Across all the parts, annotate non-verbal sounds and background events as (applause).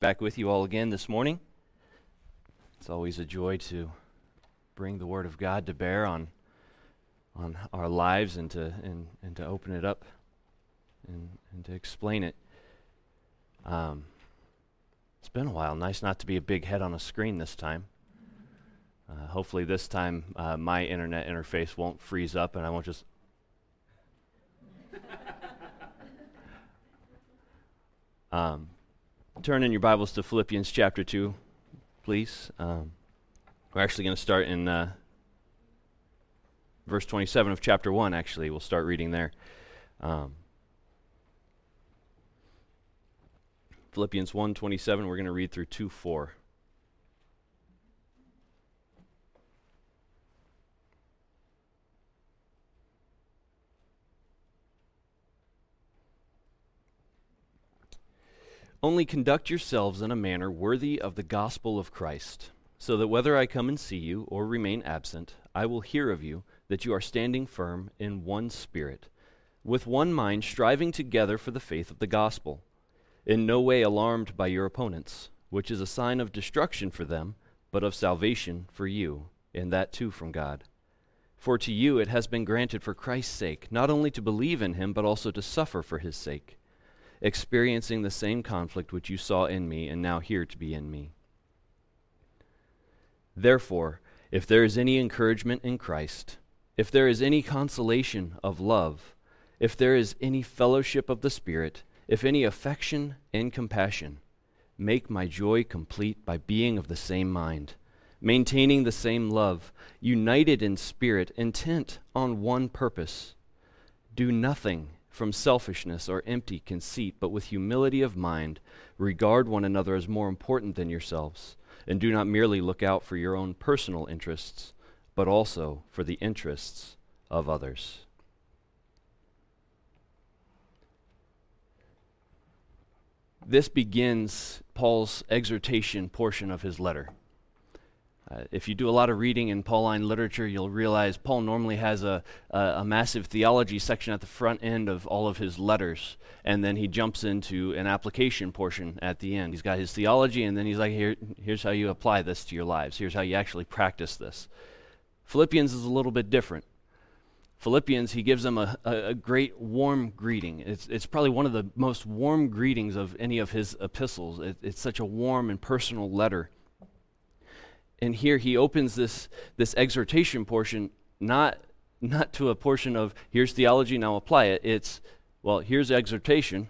back with you all again this morning. It's always a joy to bring the Word of God to bear on, on our lives and to, and, and to open it up and, and to explain it. Um, it's been a while. Nice not to be a big head on a screen this time. Uh, hopefully, this time uh, my internet interface won't freeze up and I won't just. (laughs) um, turn in your Bibles to Philippians chapter 2, please. Um, we're actually going to start in uh, verse 27 of chapter 1, actually. We'll start reading there. Um, Philippians 1 27, we're going to read through 2 4. Only conduct yourselves in a manner worthy of the gospel of Christ, so that whether I come and see you or remain absent, I will hear of you that you are standing firm in one spirit, with one mind, striving together for the faith of the gospel, in no way alarmed by your opponents, which is a sign of destruction for them, but of salvation for you, and that too from God. For to you it has been granted for Christ's sake, not only to believe in him, but also to suffer for his sake experiencing the same conflict which you saw in me and now hear to be in me. Therefore, if there is any encouragement in Christ, if there is any consolation of love, if there is any fellowship of the Spirit, if any affection and compassion, make my joy complete by being of the same mind, maintaining the same love, united in spirit, intent on one purpose. Do nothing from selfishness or empty conceit, but with humility of mind, regard one another as more important than yourselves, and do not merely look out for your own personal interests, but also for the interests of others. This begins Paul's exhortation portion of his letter. Uh, if you do a lot of reading in Pauline literature, you'll realize Paul normally has a, a, a, massive theology section at the front end of all of his letters, and then he jumps into an application portion at the end. He's got his theology, and then he's like, Here, here's how you apply this to your lives. Here's how you actually practice this. Philippians is a little bit different. Philippians, he gives them a, a, a great warm greeting. It's, it's probably one of the most warm greetings of any of his epistles. It, it's such a warm and personal letter and here he opens this, this exhortation portion not, not to a portion of here's theology, now apply it. It's, well, here's exhortation.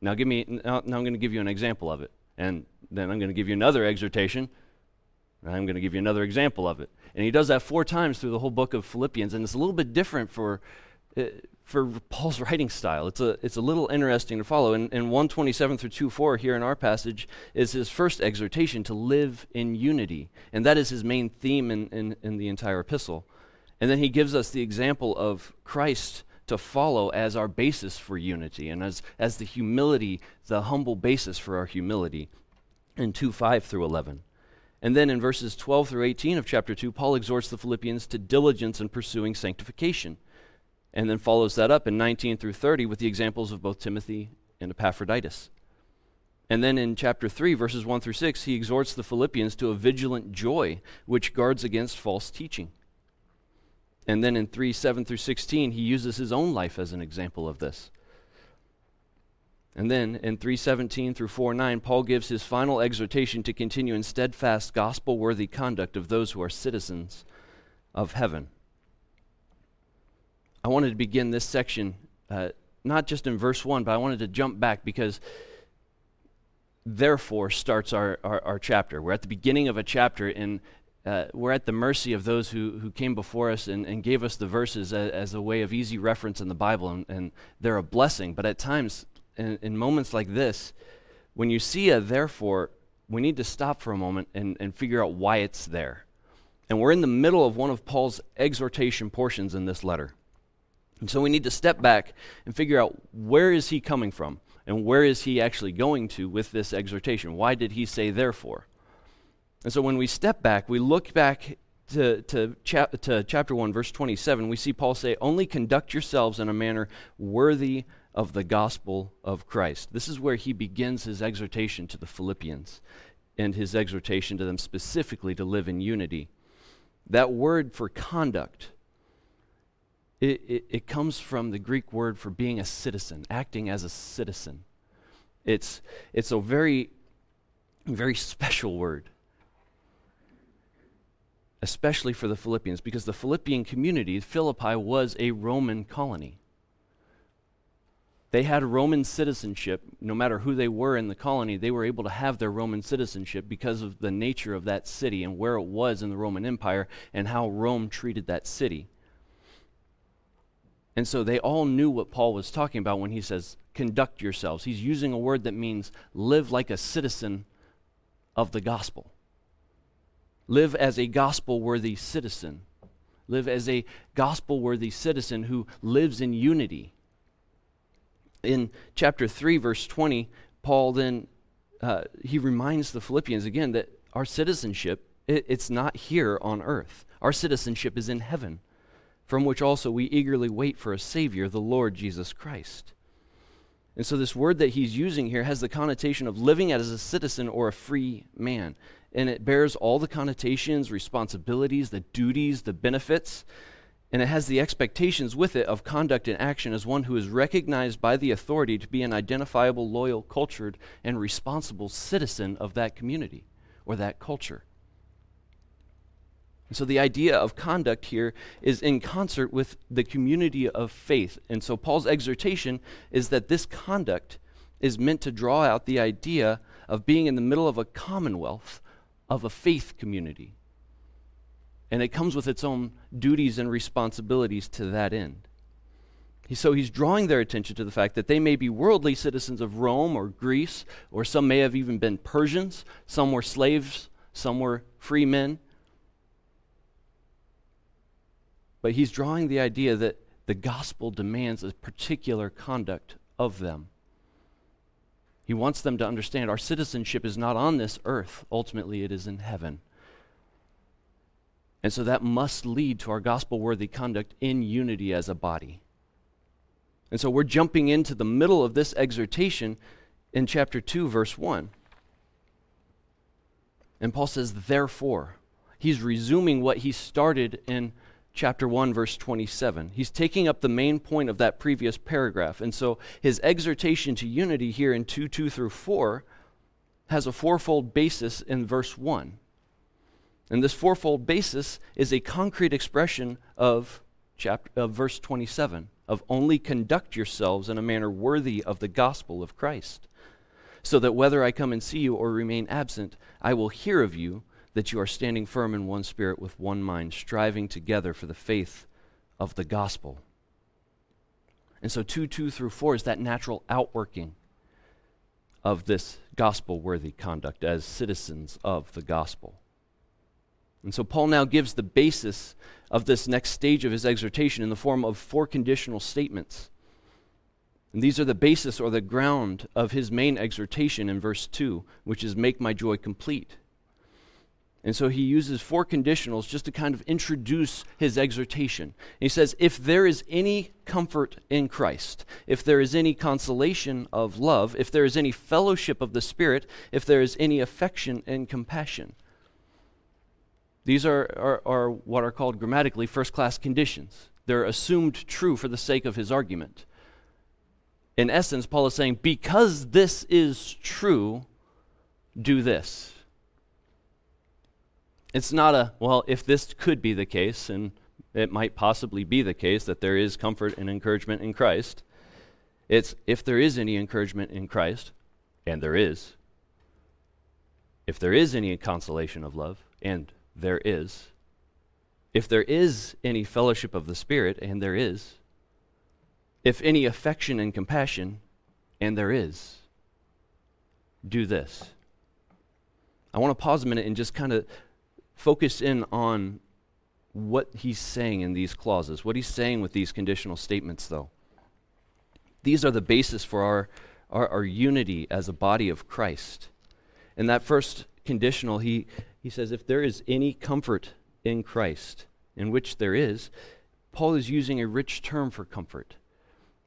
Now give me now, now I'm going to give you an example of it. And then I'm going to give you another exhortation. And I'm going to give you another example of it. And he does that four times through the whole book of Philippians. And it's a little bit different for, uh, for Paul's (laughs) writing style. It's a, it's a little interesting to follow. And, and 127 through 2 4 here in our passage is his first exhortation to live in unity. And that is his main theme in, in, in the entire epistle. And then he gives us the example of Christ to follow as our basis for unity and as, as the humility, the humble basis for our humility in 2 5 through 11. And then in verses 12 through 18 of chapter 2, Paul exhorts the Philippians to diligence in pursuing sanctification and then follows that up in 19 through 30 with the examples of both Timothy and Epaphroditus. And then in chapter 3, verses 1 through 6, he exhorts the Philippians to a vigilant joy which guards against false teaching. And then in 3 7 through 16, he uses his own life as an example of this. And then in 317 through 4 9, Paul gives his final exhortation to continue in steadfast, gospel worthy conduct of those who are citizens of heaven. I wanted to begin this section uh, not just in verse 1, but I wanted to jump back because therefore starts our, our, our chapter. We're at the beginning of a chapter, and uh, we're at the mercy of those who, who came before us and, and gave us the verses as, as, a way of easy reference in the Bible, and, and they're a blessing. But at times, in, in, moments like this, when you see a therefore, we need to stop for a moment and, and figure out why it's there. And we're in the middle of one of Paul's exhortation portions in this letter. And so we need to step back and figure out where is he coming from and where is he actually going to with this exhortation? Why did he say therefore? And so when we step back, we look back to, to, to chapter 1, verse 27, we see Paul say, Only conduct yourselves in a manner worthy of the gospel of Christ. This is where he begins his exhortation to the Philippians and his exhortation to them specifically to live in unity. That word for conduct, it, it, it, comes from the Greek word for being a citizen, acting as a citizen. It's, it's a very, very special word, especially for the Philippians, because the Philippian community, Philippi, was a Roman colony. They had Roman citizenship. No matter who they were in the colony, they were able to have their Roman citizenship because of the nature of that city and where it was in the Roman Empire and how Rome treated that city. And so they all knew what Paul was talking about when he says, conduct yourselves. He's using a word that means live like a citizen of the gospel. Live as a gospel worthy citizen. Live as a gospel worthy citizen who lives in unity in chapter 3, verse 20, Paul then uh, he reminds the Philippians again that our citizenship it, it's not here on earth. Our citizenship is in heaven, from which also we eagerly wait for a Savior, the Lord Jesus Christ. And so, this word that he's using here has the connotation of living as a citizen or a free man. And it bears all the connotations, responsibilities, the duties, the benefits and it has the expectations with it of conduct and action as one who is recognized by the authority to be an identifiable, loyal, cultured, and responsible citizen of that community or that culture. And so the idea of conduct here is in concert with the community of faith. And so Paul's exhortation is that this conduct is meant to draw out the idea of being in the middle of a commonwealth of a faith community and it comes with its own duties and responsibilities to that end. So he's drawing their attention to the fact that they may be worldly citizens of Rome or Greece, or some may have even been Persians, some were slaves, some were free men. But he's drawing the idea that the gospel demands a particular conduct of them. He wants them to understand our citizenship is not on this earth, ultimately, it is in heaven. And so that must lead to our gospel worthy conduct in unity as a body. And so we're jumping into the middle of this exhortation in chapter 2, verse 1. And Paul says, therefore. He's resuming what he started in chapter 1, verse 27. He's taking up the main point of that previous paragraph. And so his exhortation to unity here in 2 2 through 4 has a fourfold basis in verse 1. And this fourfold basis is a concrete expression of, chapter, of verse 27 of only conduct yourselves in a manner worthy of the gospel of Christ, so that whether I come and see you or remain absent, I will hear of you that you are standing firm in one spirit with one mind, striving together for the faith of the gospel. And so 2 2 through 4 is that natural outworking of this gospel worthy conduct as citizens of the gospel. And so Paul now gives the basis of this next stage of his exhortation in the form of four conditional statements. And these are the basis or the ground of his main exhortation in verse 2, which is make my joy complete. And so he uses four conditionals just to kind of introduce his exhortation. He says, If there is any comfort in Christ, if there is any consolation of love, if there is any fellowship of the Spirit, if there is any affection and compassion. These are, are, are what are called grammatically first class conditions. They're assumed true for the sake of his argument. In essence, Paul is saying, because this is true, do this. It's not a, well, if this could be the case, and it might possibly be the case that there is comfort and encouragement in Christ. It's if there is any encouragement in Christ, and there is, if there is any consolation of love, and there is. If there is any fellowship of the Spirit, and there is. If any affection and compassion, and there is. Do this. I want to pause a minute and just kind of focus in on what he's saying in these clauses, what he's saying with these conditional statements, though. These are the basis for our, our, our unity as a body of Christ. In that first conditional, he, he says, if there is any comfort in Christ, in which there is, Paul is using a rich term for comfort.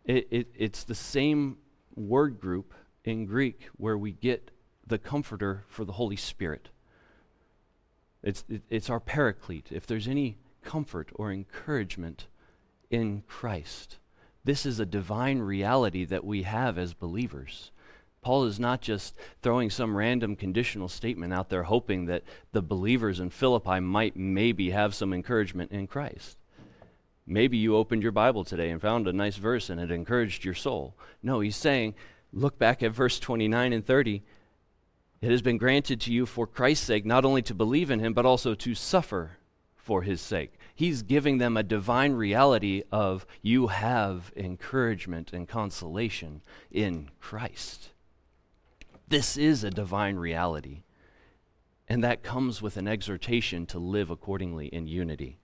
It, it, it's the same word group in Greek where we get the comforter for the Holy Spirit. It's, it, it's our paraclete. If there's any comfort or encouragement in Christ, this is a divine reality that we have as believers. Paul is not just throwing some random conditional statement out there hoping that the believers in Philippi might maybe have some encouragement in Christ. Maybe you opened your Bible today and found a nice verse and it encouraged your soul. No, he's saying, look back at verse 29 and 30. It has been granted to you for Christ's sake not only to believe in him, but also to suffer for his sake. He's giving them a divine reality of you have encouragement and consolation in Christ. This is a divine reality. And that comes with an exhortation to live accordingly in unity.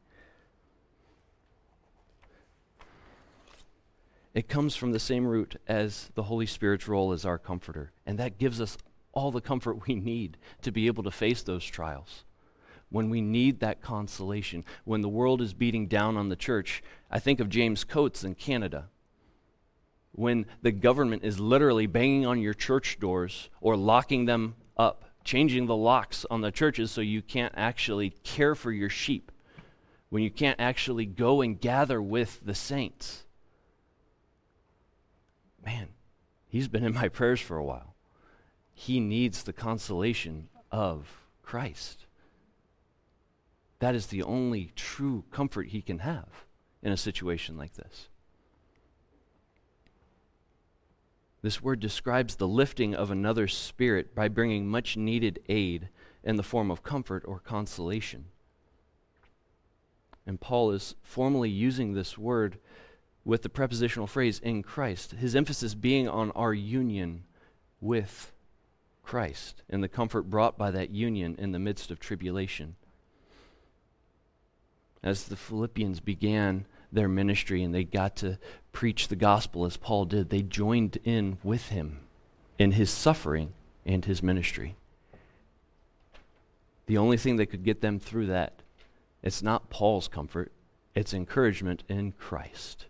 It comes from the same root as the Holy Spirit's role as our comforter. And that gives us all the comfort we need to be able to face those trials. When we need that consolation, when the world is beating down on the church, I think of James Coates in Canada. When the government is literally banging on your church doors or locking them up, changing the locks on the churches so you can't actually care for your sheep, when you can't actually go and gather with the saints man, he's been in my prayers for a while. He needs the consolation of Christ. That is the only true comfort he can have in a situation like this. This word describes the lifting of another's spirit by bringing much needed aid in the form of comfort or consolation. And Paul is formally using this word with the prepositional phrase in Christ, his emphasis being on our union with Christ and the comfort brought by that union in the midst of tribulation. As the Philippians began their ministry and they got to preach the gospel as Paul did, they joined in with him in his suffering and his ministry. The only thing that could get them through that, it's not Paul's comfort, it's encouragement in Christ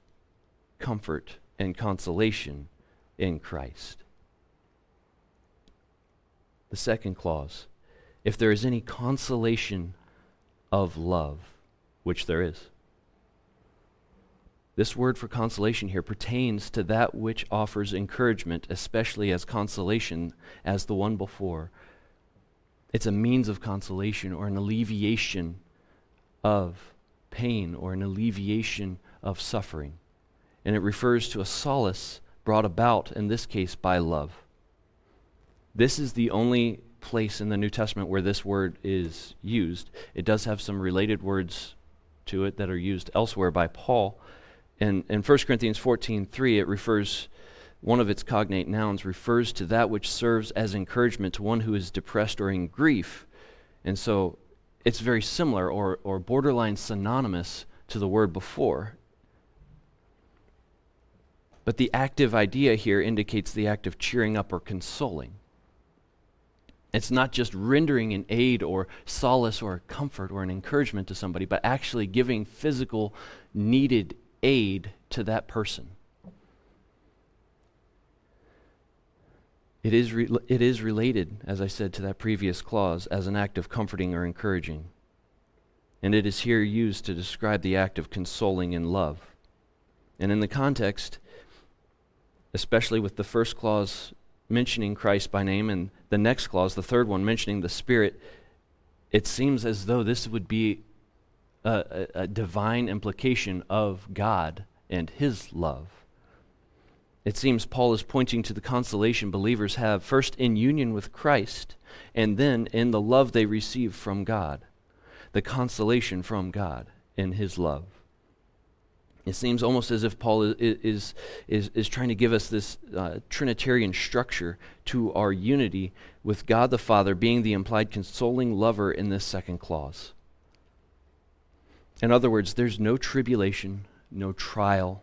comfort and consolation in Christ. The second clause if there is any consolation of love, which there is. This word for consolation here pertains to that which offers encouragement, especially as consolation as the one before. It's a means of consolation or an alleviation of pain or an alleviation of suffering and it refers to a solace brought about, in this case, by love. This is the only place in the New Testament where this word is used. It does have some related words to it that are used elsewhere by Paul. In, in 1 Corinthians 14 3, it refers, one of its cognate nouns refers to that which serves as encouragement to one who is depressed or in grief. And so it's very similar or, or borderline synonymous to the word before. But the active idea here indicates the act of cheering up or consoling. It's not just rendering an aid or solace or comfort or an encouragement to somebody, but actually giving physical needed aid to that person. It is, re- it is related, as I said, to that previous clause as an act of comforting or encouraging. And it is here used to describe the act of consoling in love. And in the context, especially with the first clause mentioning Christ by name and the next clause, the third one, mentioning the Spirit, it seems as though this would be a, a, a divine implication of God and His love. It seems Paul is pointing to the consolation believers have first in union with Christ and then in the love they receive from God. The consolation from God in His love. It seems almost as if Paul is, is, is, is trying to give us this uh, Trinitarian structure to our unity with God the Father being the implied consoling lover in this second clause. In other words, there's no tribulation, no trial,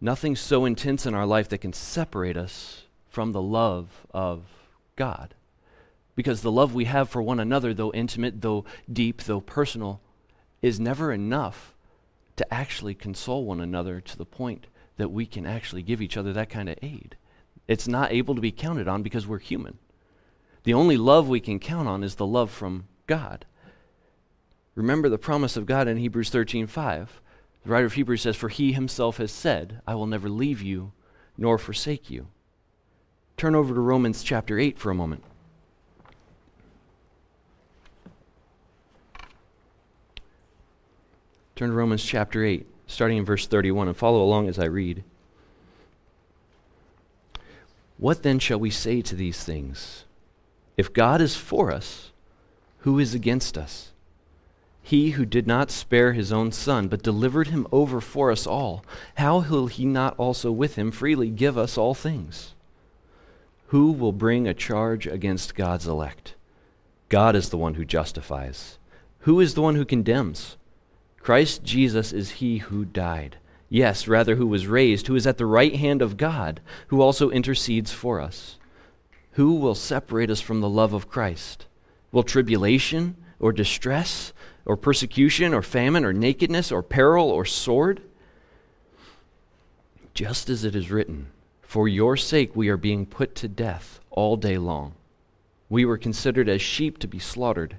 nothing so intense in our life that can separate us from the love of God. Because the love we have for one another, though intimate, though deep, though personal, is never enough to actually console one another to the point that we can actually give each other that kind of aid. It's not able to be counted on because we're human. The only love we can count on is the love from God. Remember the promise of God in Hebrews 13:5. The writer of Hebrews says, "For he himself has said, I will never leave you nor forsake you." Turn over to Romans chapter 8 for a moment. Turn to Romans chapter 8, starting in verse 31, and follow along as I read. What then shall we say to these things? If God is for us, who is against us? He who did not spare his own son, but delivered him over for us all, how will he not also with him freely give us all things? Who will bring a charge against God's elect? God is the one who justifies. Who is the one who condemns? Christ Jesus is he who died. Yes, rather, who was raised, who is at the right hand of God, who also intercedes for us. Who will separate us from the love of Christ? Will tribulation or distress or persecution or famine or nakedness or peril or sword? Just as it is written, For your sake we are being put to death all day long. We were considered as sheep to be slaughtered.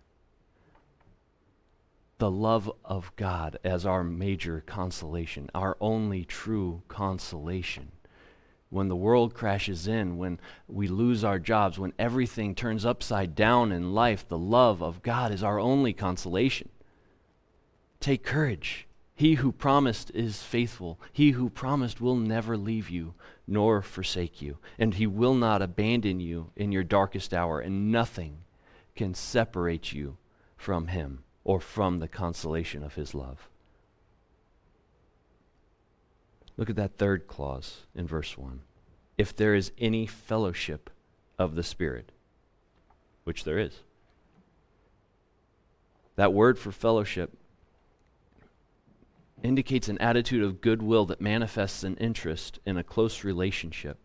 The love of God as our major consolation, our only true consolation when the world crashes in, when we lose our jobs, when everything turns upside down in life, the love of God is our only consolation. Take courage. He who promised is faithful. He who promised will never leave you nor forsake you, and he will not abandon you in your darkest hour, and nothing can separate you from him or from the consolation of his love. Look at that third clause in verse 1. If there is any fellowship of the Spirit, which there is. That word for fellowship indicates an attitude of goodwill that manifests an interest in a close relationship.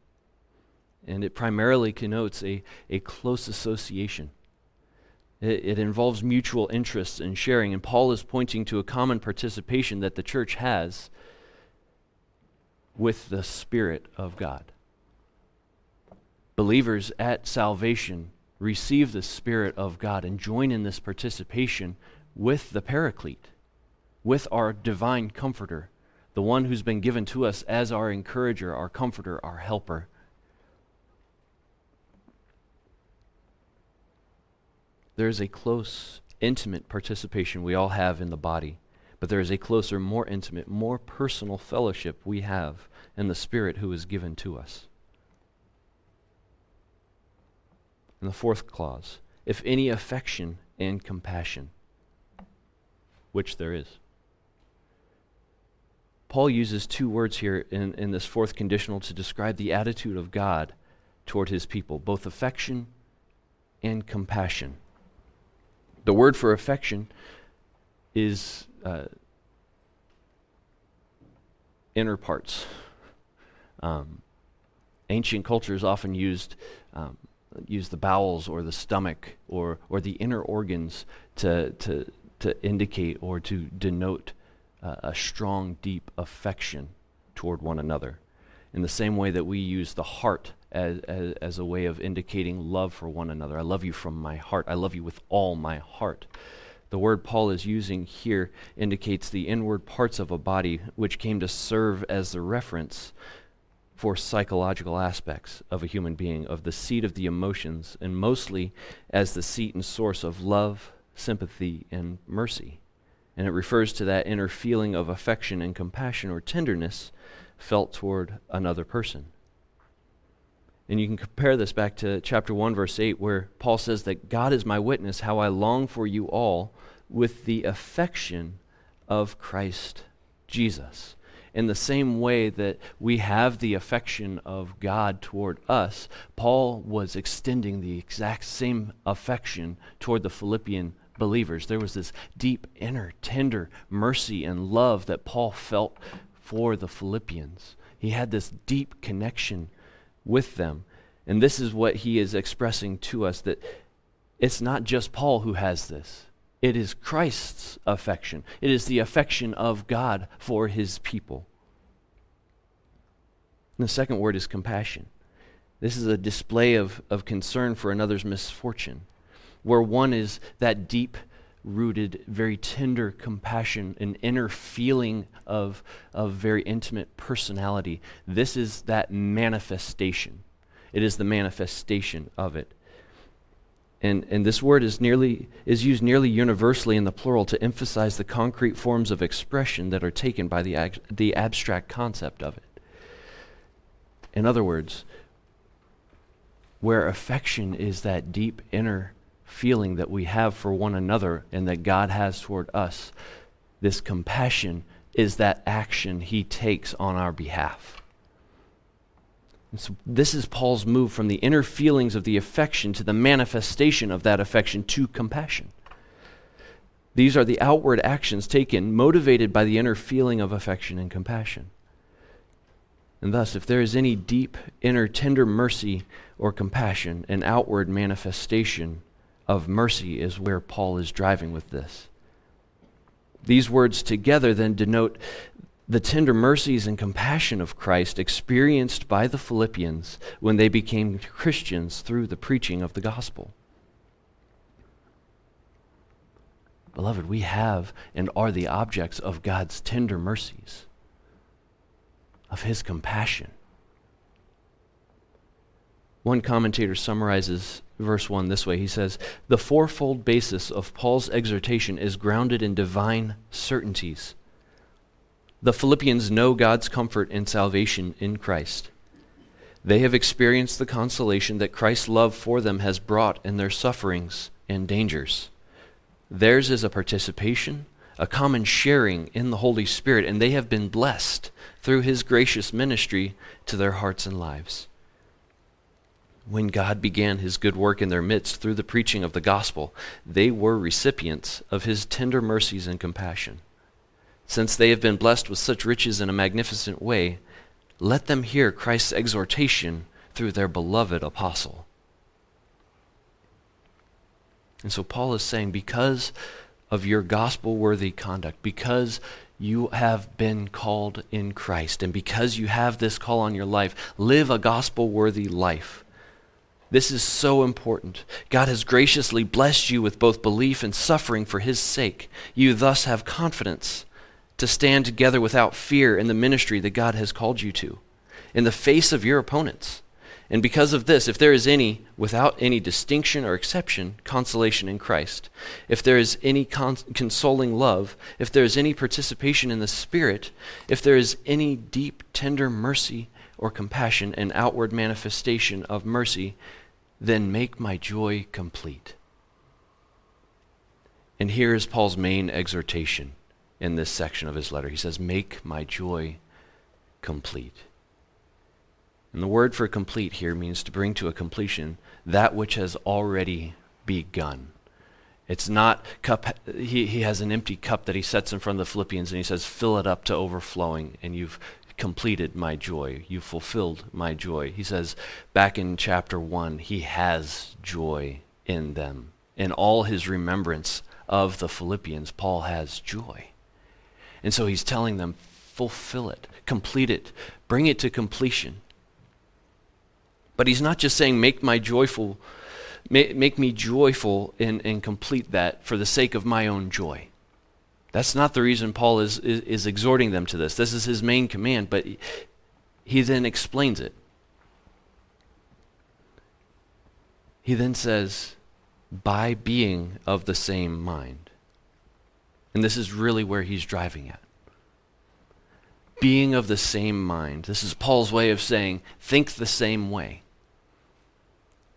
And it primarily connotes a, a close association. It, it involves mutual interests and sharing. And Paul is pointing to a common participation that the church has with the Spirit of God. Believers at salvation receive the Spirit of God and join in this participation with the Paraclete, with our divine Comforter, the one who's been given to us as our encourager, our comforter, our helper. There is a close, intimate participation we all have in the body but there is a closer, more intimate, more personal fellowship we have in the Spirit who is given to us. And the fourth clause if any affection and compassion, which there is. Paul uses two words here in, in this fourth conditional to describe the attitude of God toward his people, both affection and compassion. The word for affection is uh, inner parts. Um, ancient cultures often used um, used the bowels or the stomach or or the inner organs to to to indicate or to denote uh, a strong, deep affection toward one another. In the same way that we use the heart as, as, as a way of indicating love for one another. I love you from my heart. I love you with all my heart. The word Paul is using here indicates the inward parts of a body, which came to serve as the reference for psychological aspects of a human being, of the seat of the emotions, and mostly as the seat and source of love, sympathy, and mercy. And it refers to that inner feeling of affection and compassion or tenderness felt toward another person. And you can compare this back to chapter 1, verse 8, where Paul says that God is my witness, how I long for you all with the affection of Christ Jesus. in the same way that we have the affection of God toward us, Paul was extending the exact same affection toward the Philippian believers. There was this deep, inner, tender mercy and love that Paul felt for the Philippians. He had this deep connection with them. And this is what he is expressing to us that it's not just Paul who has this. It is Christ's affection. It is the affection of God for his people. And the second word is compassion. This is a display of, of concern for another's misfortune, where one is that deep rooted, very tender compassion, an inner feeling of, of very intimate personality. This is that manifestation. It is the manifestation of it. And, and this word is, nearly, is used nearly universally in the plural to emphasize the concrete forms of expression that are taken by the, ag- the abstract concept of it. In other words, where affection is that deep inner feeling that we have for one another and that God has toward us, this compassion is that action he takes on our behalf. So this is Paul's move from the inner feelings of the affection to the manifestation of that affection to compassion. These are the outward actions taken, motivated by the inner feeling of affection and compassion. And thus, if there is any deep inner tender mercy or compassion, an outward manifestation of mercy is where Paul is driving with this. These words together then denote the tender mercies and compassion of Christ experienced by the Philippians when they became Christians through the preaching of the gospel. Beloved, we have and are the objects of God's tender mercies, of His compassion. One commentator summarizes verse 1 this way He says, The fourfold basis of Paul's exhortation is grounded in divine certainties the Philippians know God's comfort and salvation in Christ. They have experienced the consolation that Christ's love for them has brought in their sufferings and dangers. Theirs is a participation, a common sharing in the Holy Spirit, and they have been blessed through his gracious ministry to their hearts and lives. When God began his good work in their midst through the preaching of the gospel, they were recipients of his tender mercies and compassion. Since they have been blessed with such riches in a magnificent way, let them hear Christ's exhortation through their beloved apostle. And so Paul is saying, because of your gospel worthy conduct, because you have been called in Christ, and because you have this call on your life, live a gospel worthy life. This is so important. God has graciously blessed you with both belief and suffering for his sake. You thus have confidence to stand together without fear in the ministry that God has called you to, in the face of your opponents. And because of this, if there is any, without any distinction or exception, consolation in Christ, if there is any cons- consoling love, if there is any participation in the Spirit, if there is any deep, tender mercy or compassion and outward manifestation of mercy, then make my joy complete. And here is Paul's main exhortation in this section of his letter. He says, Make my joy complete. And the word for complete here means to bring to a completion that which has already begun. It's not cup, he, he has an empty cup that he sets in front of the Philippians and he says, Fill it up to overflowing, and you've completed my joy. You've fulfilled my joy. He says back in chapter 1, he has joy in them. In all his remembrance of the Philippians, Paul has joy. And so he's telling them, fulfill it, complete it, bring it to completion. But he's not just saying, make my joyful, make, make me joyful and, and complete that for the sake of my own joy. That's not the reason Paul is, is, is exhorting them to this. This is his main command, but he, he then explains it. He then says, by being of the same mind. And this is really where he's driving at. Being of the same mind. This is Paul's way of saying, think the same way.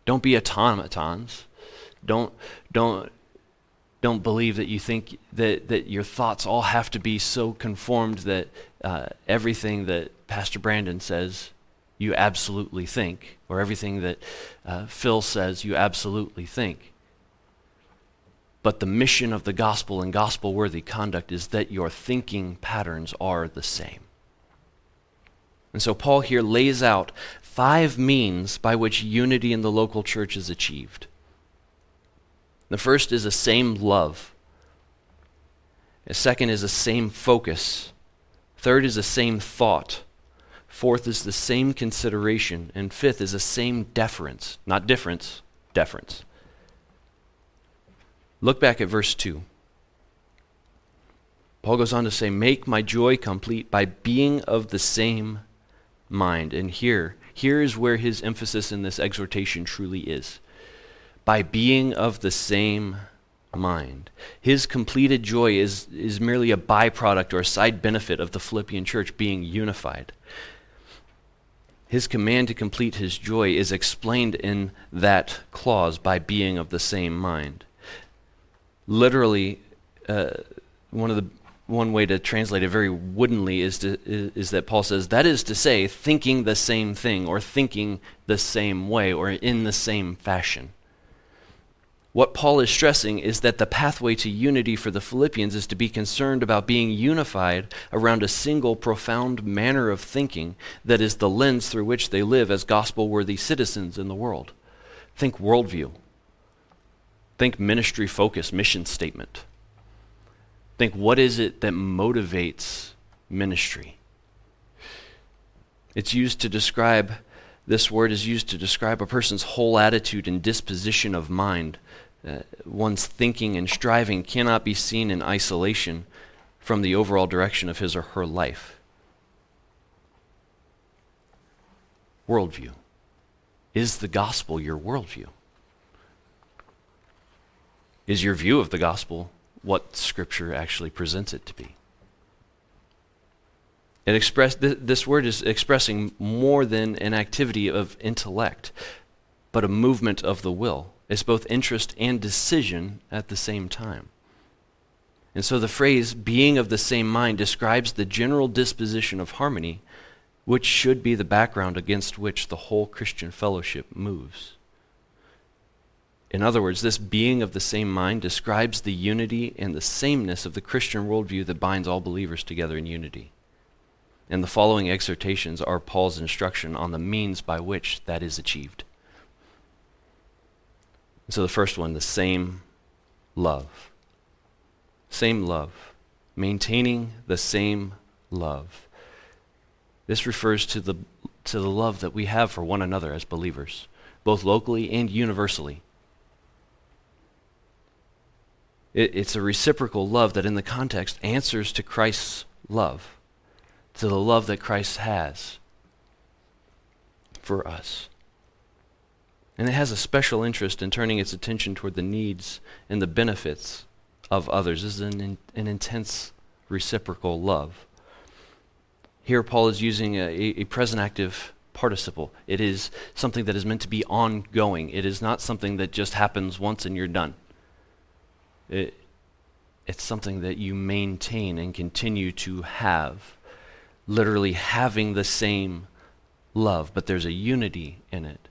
Don't be automatons. Don't, don't, don't believe that you think that, that your thoughts all have to be so conformed that uh, everything that Pastor Brandon says you absolutely think, or everything that uh, Phil says you absolutely think. But the mission of the gospel and gospel worthy conduct is that your thinking patterns are the same. And so Paul here lays out five means by which unity in the local church is achieved. The first is the same love. The second is the same focus. Third is the same thought. Fourth is the same consideration. And fifth is the same deference. Not difference, deference. Look back at verse 2. Paul goes on to say, Make my joy complete by being of the same mind. And here, here is where his emphasis in this exhortation truly is. By being of the same mind. His completed joy is, is merely a byproduct or a side benefit of the Philippian church being unified. His command to complete his joy is explained in that clause by being of the same mind. Literally, uh, one of the one way to translate it very woodenly is, to, is, is, that Paul says, that is to say, thinking the same thing, or thinking the same way, or in the same fashion. What Paul is stressing is that the pathway to unity for the Philippians is to be concerned about being unified around a single profound manner of thinking that is the lens through which they live as gospel worthy citizens in the world. Think worldview. Think ministry focus, mission statement think what is it that motivates ministry? It's used to describe, this word is used to describe a person's whole attitude and disposition of mind. Uh, one's thinking and striving cannot be seen in isolation from the overall direction of his or her life. Worldview. Is the gospel your worldview? Is your view of the gospel what Scripture actually presents it to be. It express, th- this word is expressing more than an activity of intellect, but a movement of the will. It's both interest and decision at the same time. And so the phrase being of the same mind describes the general disposition of harmony, which should be the background against which the whole Christian fellowship moves. In other words, this being of the same mind describes the unity and the sameness of the Christian worldview that binds all believers together in unity. And the following exhortations are Paul's instruction on the means by which that is achieved. So the first one, the same love. Same love. Maintaining the same love. This refers to the, to the love that we have for one another as believers, both locally and universally. It, it's a reciprocal love that, in the context, answers to Christ's love, to the love that Christ has for us. And it has a special interest in turning its attention toward the needs and the benefits of others. This is an, an intense reciprocal love. Here, Paul is using a, a present active participle. It is something that is meant to be ongoing. It is not something that just happens once and you're done. It, it's something that you maintain and continue to have. Literally having the same love, but there's a unity in it.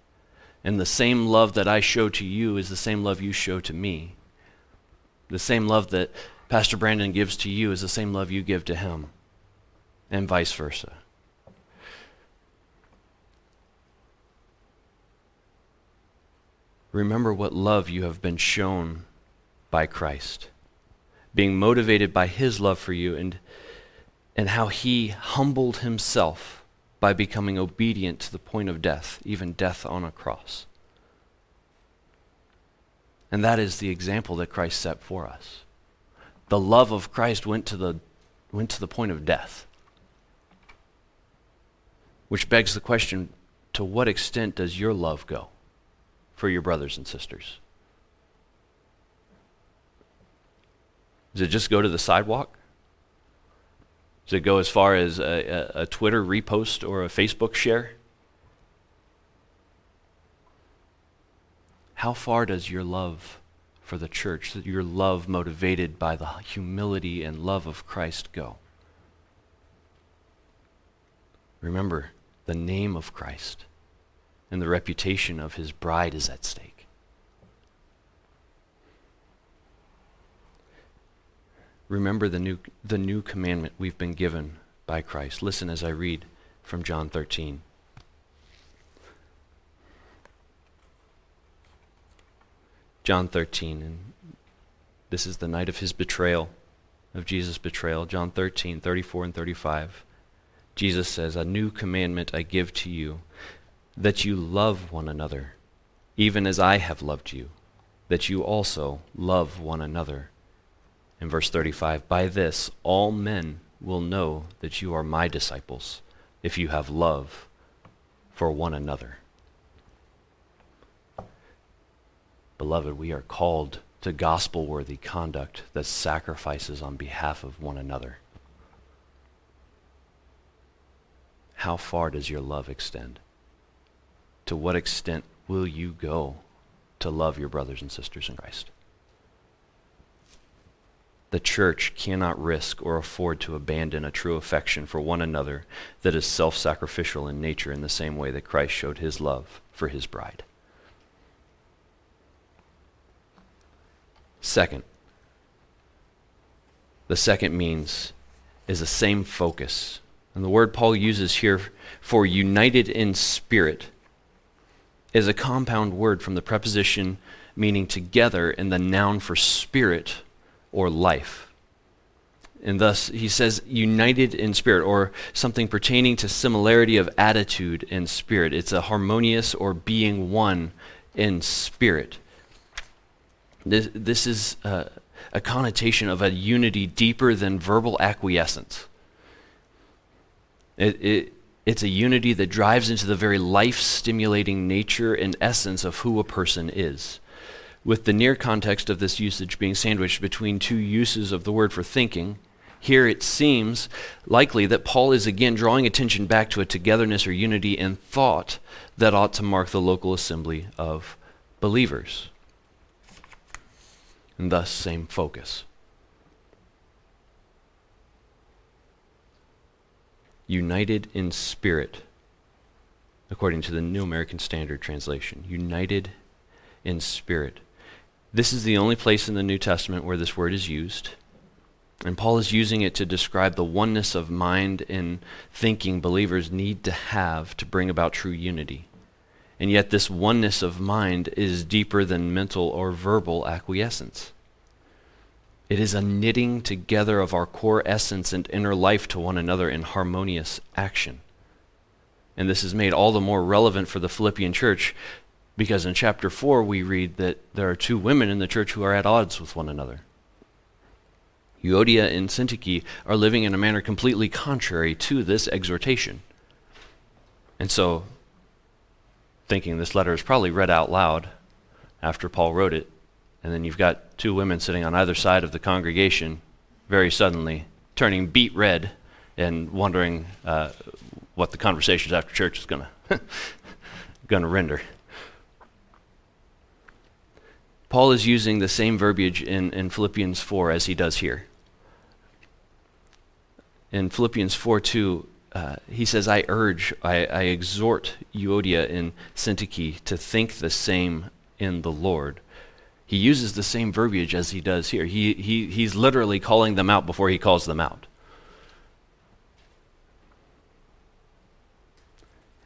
And the same love that I show to you is the same love you show to me. The same love that Pastor Brandon gives to you is the same love you give to him, and vice versa. Remember what love you have been shown by Christ, being motivated by his love for you and, and how he humbled himself by becoming obedient to the point of death, even death on a cross. And that is the example that Christ set for us. The love of Christ went to the, went to the point of death. Which begs the question to what extent does your love go for your brothers and sisters? Does it just go to the sidewalk? Does it go as far as a, a, a Twitter repost or a Facebook share? How far does your love for the church, your love motivated by the humility and love of Christ go. Remember, the name of Christ and the reputation of his bride is at stake. Remember the new, the new commandment we've been given by Christ. Listen as I read from John 13. John 13, and this is the night of his betrayal, of Jesus' betrayal. John 13, 34 and 35. Jesus says, A new commandment I give to you, that you love one another, even as I have loved you, that you also love one another. In verse 35, By this all men will know that you are my disciples, if you have love for one another. Beloved, we are called to gospel worthy conduct that sacrifices on behalf of one another. How far does your love extend? To what extent will you go to love your brothers and sisters in Christ? The church cannot risk or afford to abandon a true affection for one another that is self sacrificial in nature in the same way that Christ showed his love for his bride. Second, the second means is the same focus. And the word Paul uses here for united in spirit is a compound word from the preposition meaning together and the noun for spirit or life. And thus, he says united in spirit, or something pertaining to similarity of attitude and spirit. It's a harmonious or being one in spirit. This, this is a connotation of a unity deeper than verbal acquiescence. It, it, it's a unity that drives into the very life stimulating nature and essence of who a person is. With the near context of this usage being sandwiched between two uses of the word for thinking, here it seems likely that Paul is again drawing attention back to a togetherness or unity in thought that ought to mark the local assembly of believers and thus same focus. United in spirit, according to the New American Standard Translation. United in spirit. This is the only place in the New Testament where this word is used. And Paul is using it to describe the oneness of mind and thinking believers need to have to bring about true unity. And yet, this oneness of mind is deeper than mental or verbal acquiescence. It is a knitting together of our core essence and inner life to one another in harmonious action. And this is made all the more relevant for the Philippian church because in chapter 4 we read that there are two women in the church who are at odds with one another. Euodia and Syntyche are living in a manner completely contrary to this exhortation. And so thinking this letter is probably read out loud after Paul wrote it. And then you've got two women sitting on either side of the congregation, very suddenly turning beet red and wondering uh, what the conversations after church is going to to render. Paul is using the same verbiage in, in Philippians 4 as he does here. In Philippians 4 2, uh, he says, I urge, I, I exhort Euodia and Syntyche to think the same in the Lord. He uses the same verbiage as he does here. He, he, he's literally calling them out before he calls them out.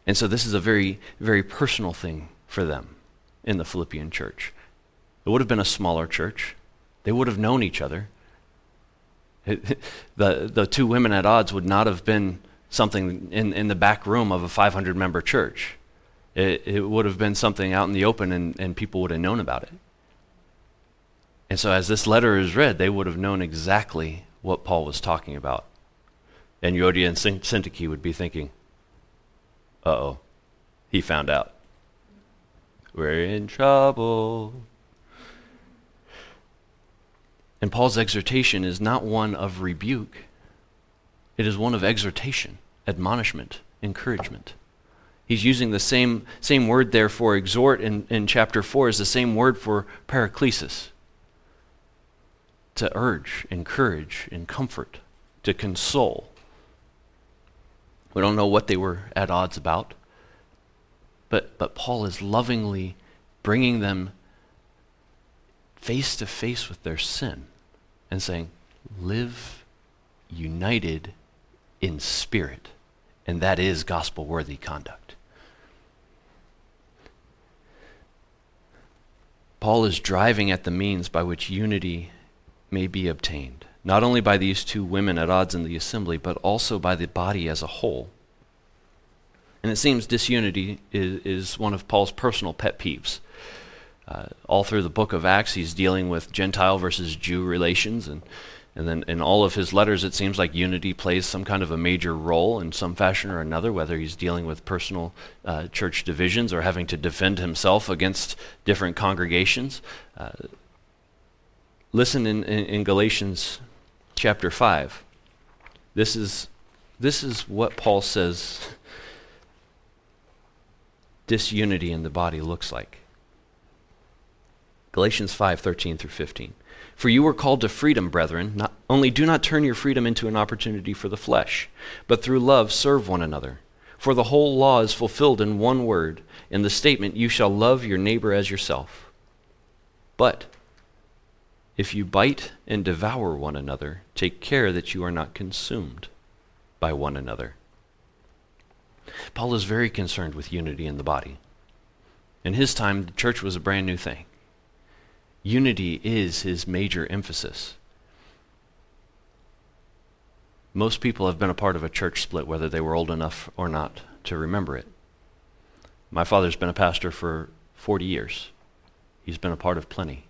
And so this is a very, very personal thing for them in the Philippian church. It would have been a smaller church. They would have known each other. It, (laughs) the, the two women at odds would not have been something in, in the back room of a 500 member church. It, it would have been something out in the open and, and people would have known about it. And so, as this letter is read, they would have known exactly what Paul was talking about. And Euodia and Syntyche would be thinking, uh oh, he found out. We're in trouble. And Paul's exhortation is not one of rebuke, it is one of exhortation, admonishment, encouragement. He's using the same, same word there for exhort in, in chapter 4 as the same word for paraklesis to urge, encourage, and comfort, to console. We don't know what they were at odds about, but, but Paul is lovingly bringing them face to face with their sin and saying, Live united in spirit. And that is gospel worthy conduct. Paul is driving at the means by which unity may be obtained, not only by these two women at odds in the assembly, but also by the body as a whole. And it seems disunity is, is one of Paul's personal pet peeves. Uh, all through the book of Acts, he's dealing with Gentile versus Jew relations, and and then in all of his letters, it seems like unity plays some kind of a major role in some fashion or another, whether he's dealing with personal uh, church divisions or having to defend himself against different congregations. Uh, listen in, in, in Galatians chapter 5. This is, this is what Paul says (laughs) disunity in the body looks like. Galatians 5 13 through 15. For you were called to freedom, brethren. Not, only do not turn your freedom into an opportunity for the flesh, but through love serve one another. For the whole law is fulfilled in one word, in the statement, You shall love your neighbor as yourself. But if you bite and devour one another, take care that you are not consumed by one another. Paul is very concerned with unity in the body. In his time, the church was a brand new thing. Unity is his major emphasis. Most people have been a part of a church split, whether they were old enough or not to remember it. My father's been a pastor for 40 years. He's been a part of plenty.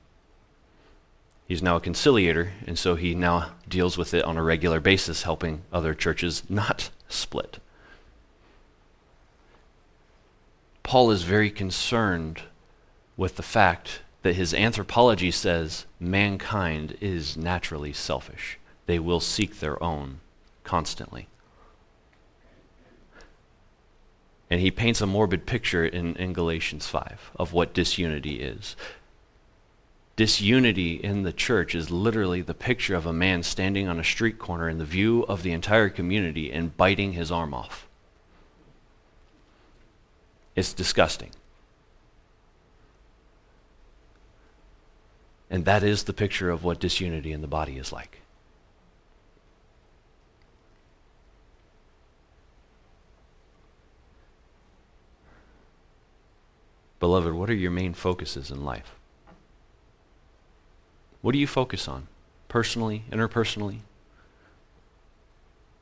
He's now a conciliator, and so he now deals with it on a regular basis, helping other churches not (laughs) split. Paul is very concerned with the fact that his anthropology says mankind is naturally selfish. They will seek their own constantly. And he paints a morbid picture in, in Galatians 5 of what disunity is. Disunity in the church is literally the picture of a man standing on a street corner in the view of the entire community and biting his arm off. It's disgusting. And that is the picture of what disunity in the body is like. Beloved, what are your main focuses in life? What do you focus on? Personally, interpersonally?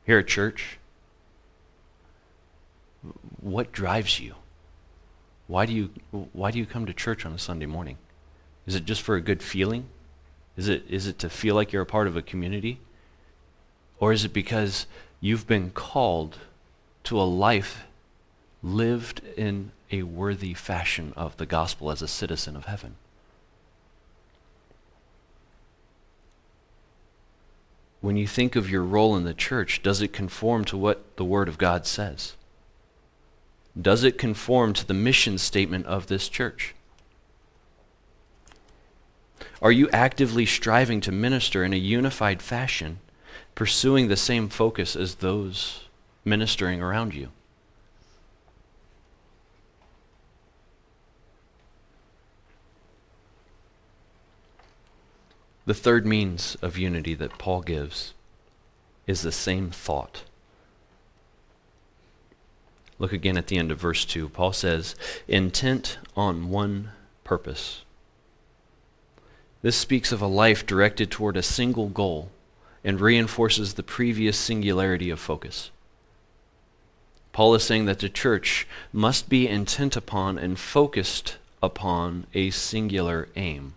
Here at church? What drives you? Why do you, why do you come to church on a Sunday morning? Is it just for a good feeling? Is it, is it to feel like you're a part of a community? Or is it because you've been called to a life lived in a worthy fashion of the gospel as a citizen of heaven? When you think of your role in the church, does it conform to what the Word of God says? Does it conform to the mission statement of this church? Are you actively striving to minister in a unified fashion, pursuing the same focus as those ministering around you? The third means of unity that Paul gives is the same thought. Look again at the end of verse 2. Paul says, intent on one purpose. This speaks of a life directed toward a single goal and reinforces the previous singularity of focus. Paul is saying that the church must be intent upon and focused upon a singular aim.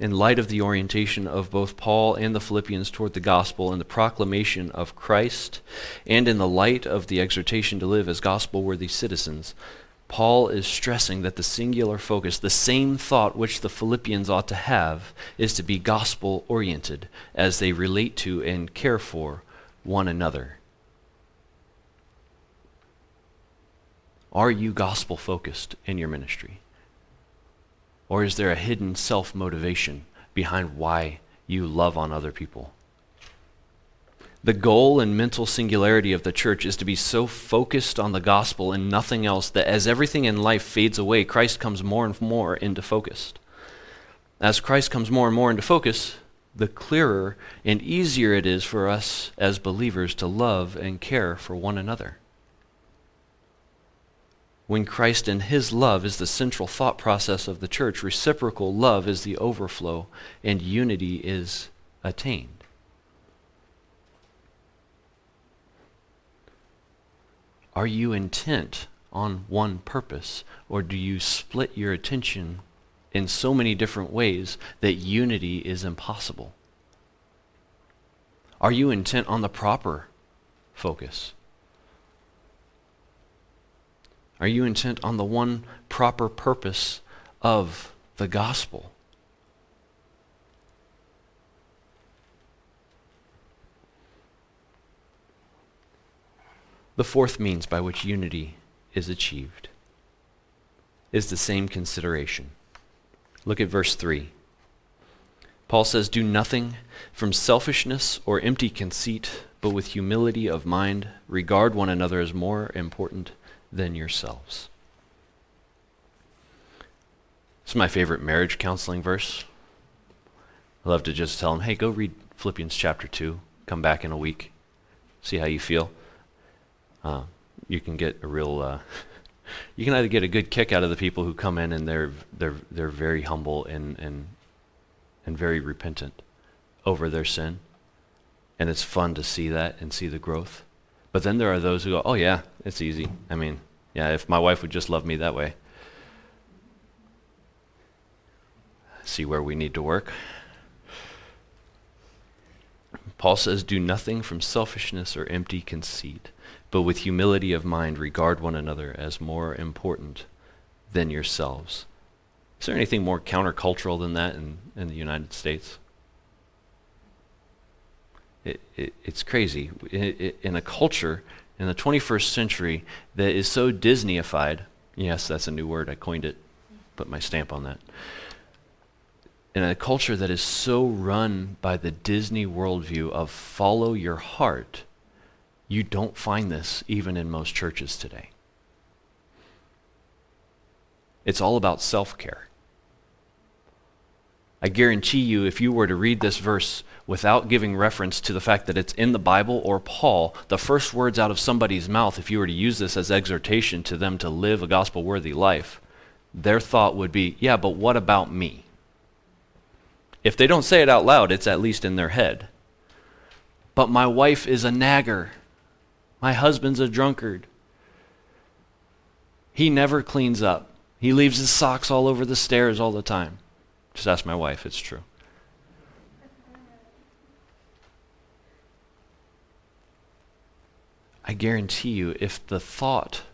In light of the orientation of both Paul and the Philippians toward the gospel and the proclamation of Christ, and in the light of the exhortation to live as gospel worthy citizens, Paul is stressing that the singular focus, the same thought which the Philippians ought to have, is to be gospel oriented as they relate to and care for one another. Are you gospel focused in your ministry? Or is there a hidden self motivation behind why you love on other people. The goal and mental singularity of the church is to be so focused on the gospel and nothing else that as everything in life fades away, Christ comes more and more into focus. As Christ comes more and more into focus, the clearer and easier it is for us as believers to love and care for one another. When Christ and his love is the central thought process of the church, reciprocal love is the overflow and unity is attained. Are you intent on one purpose, or do you split your attention in so many different ways that unity is impossible? Are you intent on the proper focus? Are you intent on the one proper purpose of the gospel? The fourth means by which unity is achieved is the same consideration. Look at verse 3. Paul says, Do nothing from selfishness or empty conceit, but with humility of mind, regard one another as more important than yourselves. It's my favorite marriage counseling verse. I love to just tell them, hey, go read Philippians chapter 2. Come back in a week. See how you feel. Uh, you can get a real. Uh, (laughs) you can either get a good kick out of the people who come in and they're they're they're very humble and and and very repentant over their sin, and it's fun to see that and see the growth. But then there are those who go, "Oh yeah, it's easy. I mean, yeah, if my wife would just love me that way." See where we need to work. Paul says, "Do nothing from selfishness or empty conceit." But with humility of mind regard one another as more important than yourselves. Is there anything more countercultural than that in, in the United States? It, it, it's crazy. It, in a culture in the 21st century that is so Disneyified, yes, that's a new word, I coined it, put my stamp on that. In a culture that is so run by the Disney worldview of follow your heart, you don't find this even in most churches today. It's all about self care. I guarantee you, if you were to read this verse without giving reference to the fact that it's in the Bible or Paul, the first words out of somebody's mouth, if you were to use this as exhortation to them to live a gospel worthy life, their thought would be, yeah, but what about me? If they don't say it out loud, it's at least in their head. But my wife is a nagger. My husband's a drunkard. He never cleans up. He leaves his socks all over the stairs all the time. Just ask my wife, it's true. I guarantee you, if the thought,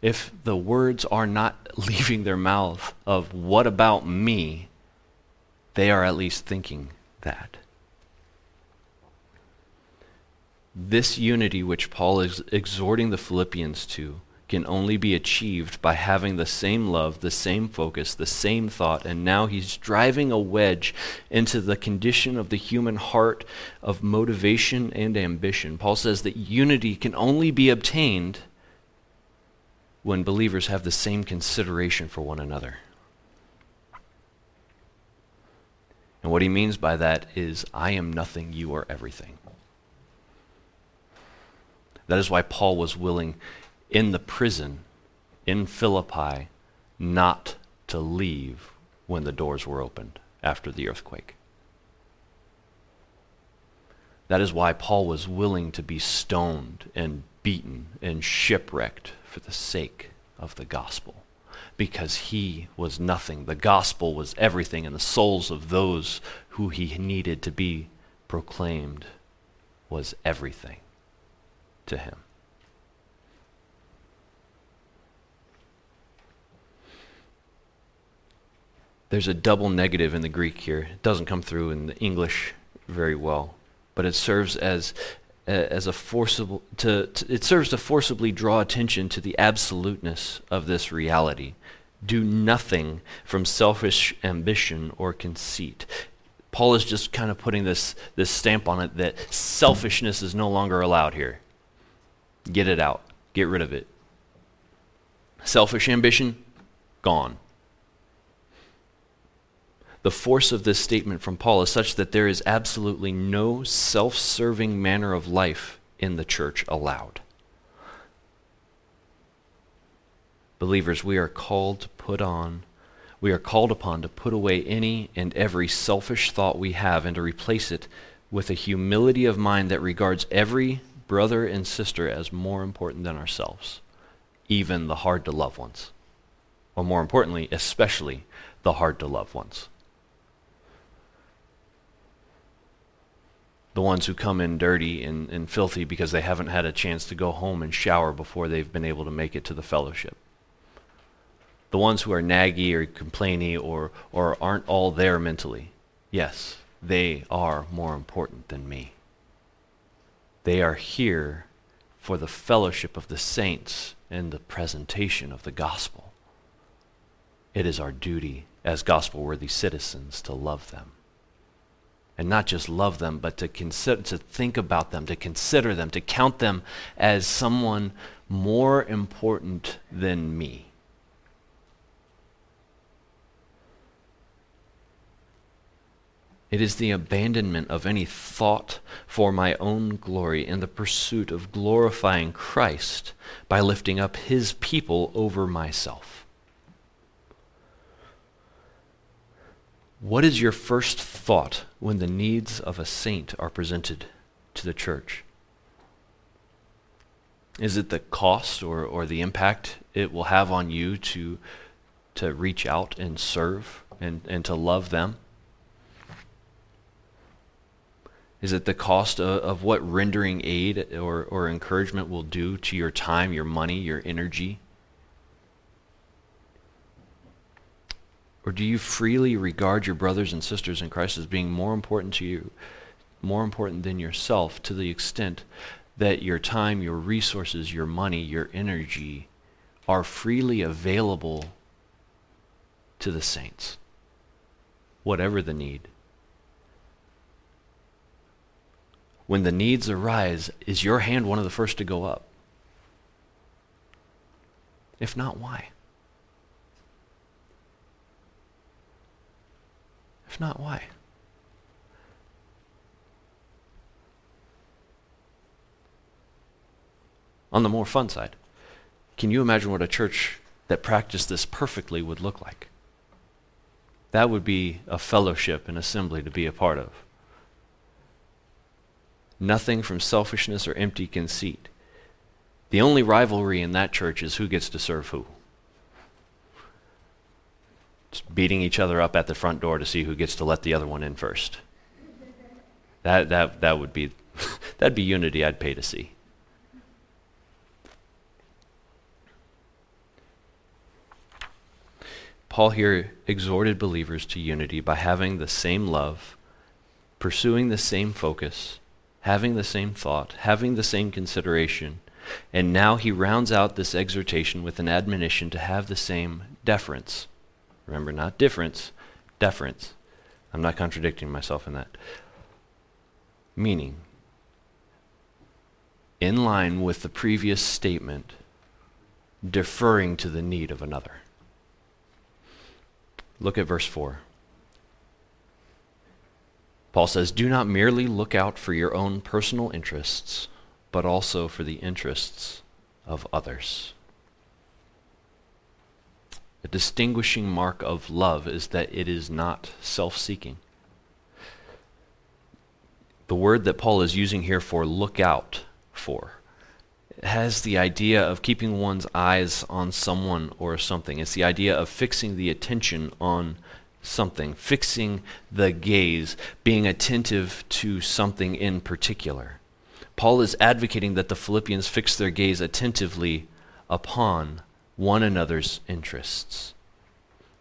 if the words are not (laughs) leaving their mouth of, what about me, they are at least thinking that. This unity, which Paul is exhorting the Philippians to, can only be achieved by having the same love, the same focus, the same thought. And now he's driving a wedge into the condition of the human heart of motivation and ambition. Paul says that unity can only be obtained when believers have the same consideration for one another. And what he means by that is, I am nothing, you are everything. That is why Paul was willing in the prison in Philippi not to leave when the doors were opened after the earthquake. That is why Paul was willing to be stoned and beaten and shipwrecked for the sake of the gospel. Because he was nothing. The gospel was everything, and the souls of those who he needed to be proclaimed was everything to him. There's a double negative in the Greek here. It doesn't come through in the English very well, but it serves as as a forcible to, to, it serves to forcibly draw attention to the absoluteness of this reality. Do nothing from selfish ambition or conceit. Paul is just kind of putting this, this stamp on it that selfishness is no longer allowed here. Get it out, get rid of it. Selfish ambition, gone. The force of this statement from Paul is such that there is absolutely no self serving manner of life in the church allowed. Believers, we are called to put on, we are called upon to put away any and every selfish thought we have and to replace it with a humility of mind that regards every brother and sister as more important than ourselves, even the hard to love ones. Or more importantly, especially the hard to love ones. the ones who come in dirty and, and filthy because they haven't had a chance to go home and shower before they've been able to make it to the fellowship the ones who are naggy or complainy or, or aren't all there mentally, yes, they are more important than me. They are here for the fellowship of the saints and the presentation of the gospel. It is our duty as gospel worthy citizens to love them. And not just love them, but to, consider, to think about them, to consider them, to count them as someone more important than me. It is the abandonment of any thought for my own glory in the pursuit of glorifying Christ by lifting up his people over myself. What is your first thought when the needs of a saint are presented to the church? Is it the cost or, or the impact it will have on you to, to reach out and serve and, and to love them? Is it the cost of, of what rendering aid or, or encouragement will do to your time, your money, your energy? Or do you freely regard your brothers and sisters in Christ as being more important to you, more important than yourself, to the extent that your time, your resources, your money, your energy are freely available to the saints, whatever the need? When the needs arise, is your hand one of the first to go up? If not, why? If not, why? On the more fun side, can you imagine what a church that practiced this perfectly would look like? That would be a fellowship, and assembly to be a part of nothing from selfishness or empty conceit. The only rivalry in that church is who gets to serve who. Just beating each other up at the front door to see who gets to let the other one in first. That, that, that would be, (laughs) that'd be unity I'd pay to see. Paul here exhorted believers to unity by having the same love, pursuing the same focus, having the same thought, having the same consideration. And now he rounds out this exhortation with an admonition to have the same deference. Remember, not difference, deference. I'm not contradicting myself in that. Meaning, in line with the previous statement, deferring to the need of another. Look at verse 4. Paul says, Do not merely look out for your own personal interests, but also for the interests of others. A distinguishing mark of love is that it is not self seeking. The word that Paul is using here for look out for has the idea of keeping one's eyes on someone or something. It's the idea of fixing the attention on something, fixing the gaze, being attentive to something in particular. Paul is advocating that the Philippians fix their gaze attentively upon one another's interests.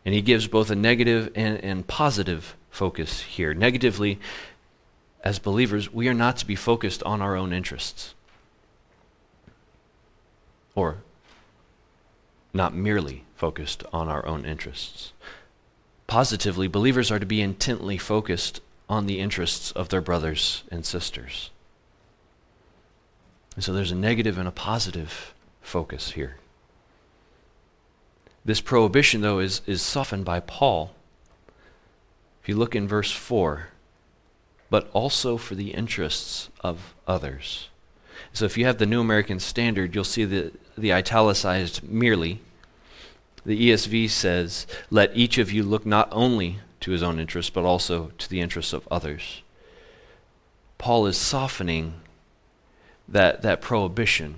And he gives both a negative and, and positive focus here. Negatively, as believers, we are not to be focused on our own interests. Or not merely focused on our own interests. Positively, believers are to be intently focused on the interests of their brothers and sisters. And so there's a negative and a positive focus here. This prohibition, though, is, is softened by Paul. If you look in verse 4, but also for the interests of others. So if you have the New American Standard, you'll see the, the italicized merely. The ESV says, Let each of you look not only to his own interests, but also to the interests of others. Paul is softening that, that prohibition.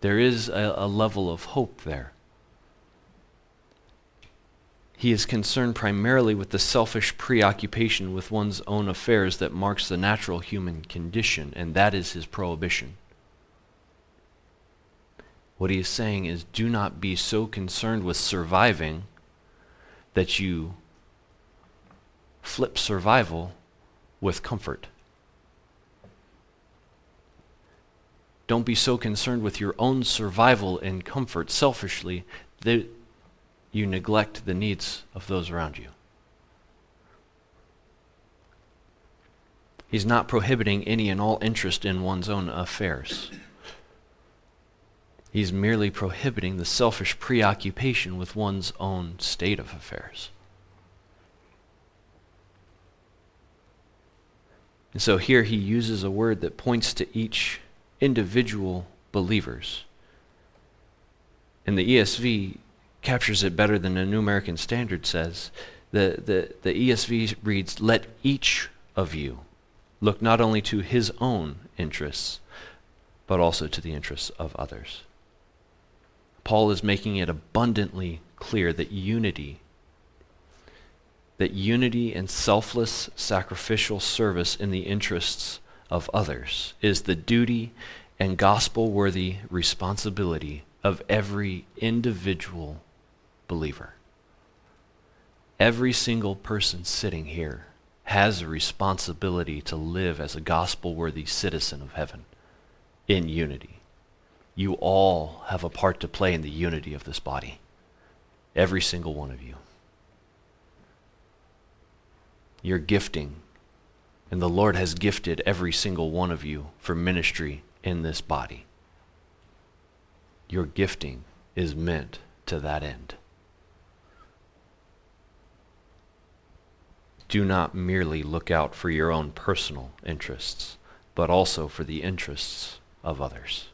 There is a, a level of hope there. He is concerned primarily with the selfish preoccupation with one's own affairs that marks the natural human condition, and that is his prohibition. What he is saying is do not be so concerned with surviving that you flip survival with comfort. Don't be so concerned with your own survival and comfort selfishly that you neglect the needs of those around you. He's not prohibiting any and all interest in one's own affairs. He's merely prohibiting the selfish preoccupation with one's own state of affairs. And so here he uses a word that points to each individual believers. And the ESV, captures it better than the New American Standard says. The, the, the ESV reads, Let each of you look not only to his own interests, but also to the interests of others. Paul is making it abundantly clear that unity, that unity and selfless sacrificial service in the interests of others is the duty and gospel worthy responsibility of every individual believer. Every single person sitting here has a responsibility to live as a gospel worthy citizen of heaven in unity. You all have a part to play in the unity of this body. Every single one of you. Your gifting, and the Lord has gifted every single one of you for ministry in this body. Your gifting is meant to that end. do not merely look out for your own personal interests, but also for the interests of others.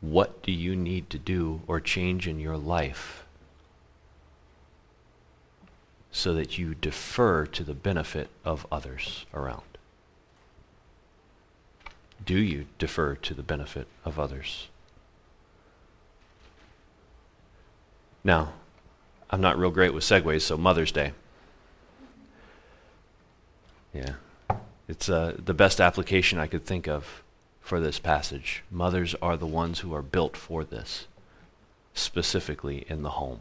What do you need to do or change in your life so that you defer to the benefit of others around? Do you defer to the benefit of others? Now, I'm not real great with segues, so Mother's Day. Yeah. It's uh, the best application I could think of for this passage. Mothers are the ones who are built for this, specifically in the home.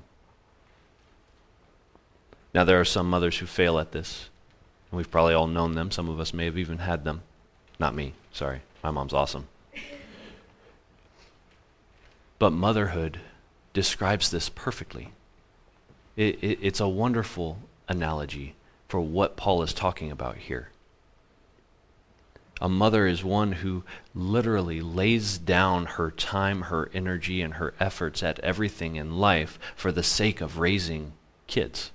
Now, there are some mothers who fail at this. And we've probably all known them. Some of us may have even had them. Not me, sorry. My mom's awesome. But motherhood describes this perfectly. It, it, it's a wonderful analogy for what Paul is talking about here. A mother is one who literally lays down her time, her energy, and her efforts at everything in life for the sake of raising kids.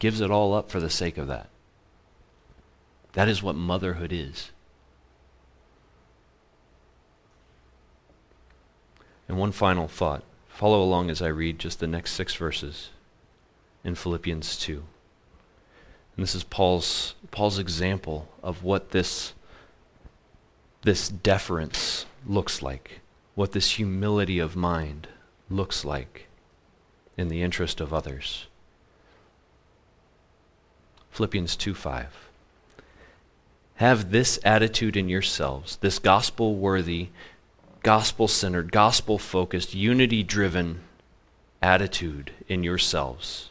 Gives it all up for the sake of that. That is what motherhood is. And one final thought. Follow along as I read just the next six verses in Philippians 2. And this is Paul's, Paul's example of what this, this deference looks like, what this humility of mind looks like in the interest of others. Philippians 2 5. Have this attitude in yourselves, this gospel worthy gospel centered, gospel focused, unity driven attitude in yourselves,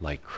like Christ.